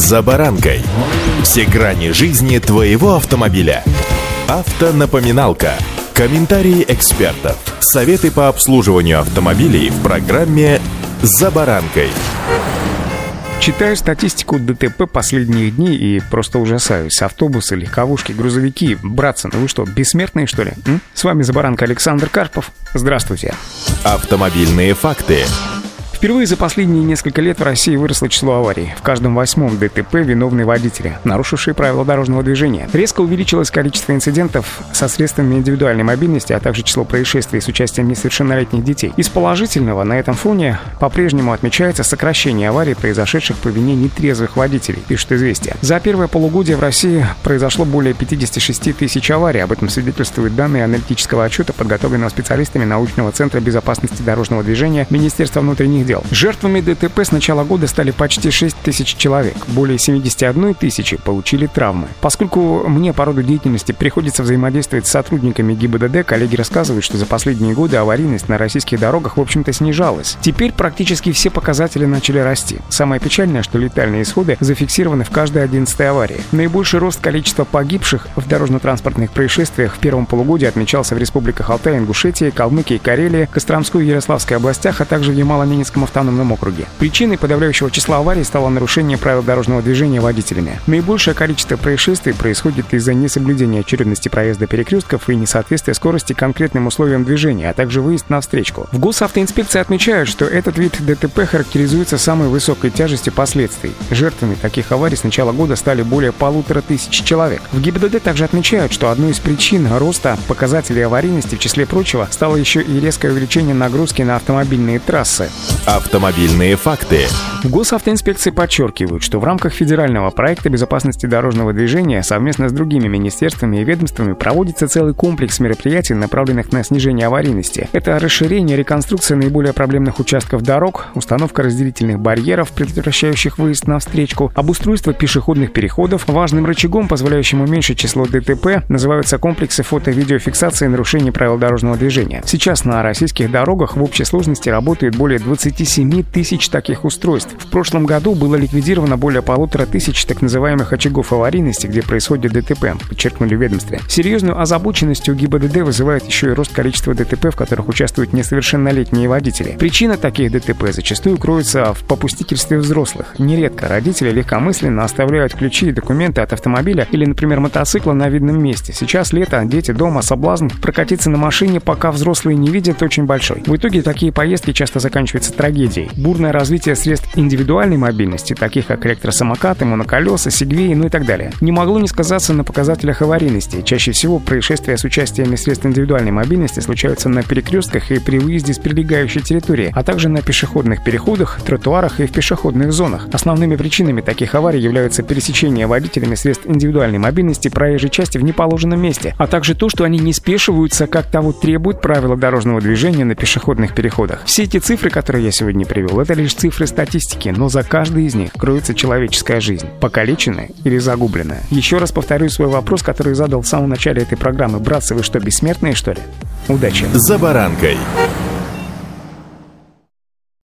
«За баранкой». Все грани жизни твоего автомобиля. Автонапоминалка. Комментарии экспертов. Советы по обслуживанию автомобилей в программе «За баранкой». Читаю статистику ДТП последних дней и просто ужасаюсь. Автобусы, легковушки, грузовики. Братцы, ну вы что, бессмертные, что ли? М? С вами Забаранка Александр Карпов. Здравствуйте. Автомобильные факты. Впервые за последние несколько лет в России выросло число аварий. В каждом восьмом ДТП виновны водители, нарушившие правила дорожного движения. Резко увеличилось количество инцидентов со средствами индивидуальной мобильности, а также число происшествий с участием несовершеннолетних детей. Из положительного на этом фоне по-прежнему отмечается сокращение аварий, произошедших по вине нетрезвых водителей, пишет «Известия». За первое полугодие в России произошло более 56 тысяч аварий. Об этом свидетельствуют данные аналитического отчета, подготовленного специалистами научного центра безопасности дорожного движения Министерства внутренних дел. Жертвами ДТП с начала года стали почти 6 тысяч человек. Более 71 тысячи получили травмы. Поскольку мне по роду деятельности приходится взаимодействовать с сотрудниками ГИБДД, коллеги рассказывают, что за последние годы аварийность на российских дорогах, в общем-то, снижалась. Теперь практически все показатели начали расти. Самое печальное, что летальные исходы зафиксированы в каждой 11 аварии. Наибольший рост количества погибших в дорожно-транспортных происшествиях в первом полугодии отмечался в республиках Алтай, Ингушетия, Калмыкия, Карелия, Костромской и Ярославской областях, а также в Ямало-Ненецком Московском автономном округе. Причиной подавляющего числа аварий стало нарушение правил дорожного движения водителями. Наибольшее количество происшествий происходит из-за несоблюдения очередности проезда перекрестков и несоответствия скорости конкретным условиям движения, а также выезд на встречку. В госавтоинспекции отмечают, что этот вид ДТП характеризуется самой высокой тяжестью последствий. Жертвами таких аварий с начала года стали более полутора тысяч человек. В ГИБДД также отмечают, что одной из причин роста показателей аварийности, в числе прочего, стало еще и резкое увеличение нагрузки на автомобильные трассы. Автомобильные факты. Госавтоинспекции подчеркивают, что в рамках федерального проекта безопасности дорожного движения совместно с другими министерствами и ведомствами проводится целый комплекс мероприятий, направленных на снижение аварийности. Это расширение, реконструкция наиболее проблемных участков дорог, установка разделительных барьеров, предотвращающих выезд на встречку, обустройство пешеходных переходов. Важным рычагом, позволяющим уменьшить число ДТП, называются комплексы фото-видеофиксации нарушений правил дорожного движения. Сейчас на российских дорогах в общей сложности работает более 20 27 тысяч таких устройств. В прошлом году было ликвидировано более полутора тысяч так называемых очагов аварийности, где происходит ДТП, подчеркнули ведомстве. Серьезную озабоченность у ГИБДД вызывает еще и рост количества ДТП, в которых участвуют несовершеннолетние водители. Причина таких ДТП зачастую кроется в попустительстве взрослых. Нередко родители легкомысленно оставляют ключи и документы от автомобиля или, например, мотоцикла на видном месте. Сейчас лето, дети дома, соблазн прокатиться на машине, пока взрослые не видят, очень большой. В итоге такие поездки часто заканчиваются трагедией. Бурное развитие средств индивидуальной мобильности, таких как электросамокаты, моноколеса, сегвеи, ну и так далее, не могло не сказаться на показателях аварийности. Чаще всего происшествия с участием средств индивидуальной мобильности случаются на перекрестках и при выезде с прилегающей территории, а также на пешеходных переходах, тротуарах и в пешеходных зонах. Основными причинами таких аварий являются пересечение водителями средств индивидуальной мобильности проезжей части в неположенном месте, а также то, что они не спешиваются, как того требуют правила дорожного движения на пешеходных переходах. Все эти цифры, которые я сегодня привел, это лишь цифры статистики, но за каждой из них кроется человеческая жизнь, покалеченная или загубленная. Еще раз повторю свой вопрос, который задал в самом начале этой программы. Братцы, вы что, бессмертные, что ли? Удачи! За баранкой.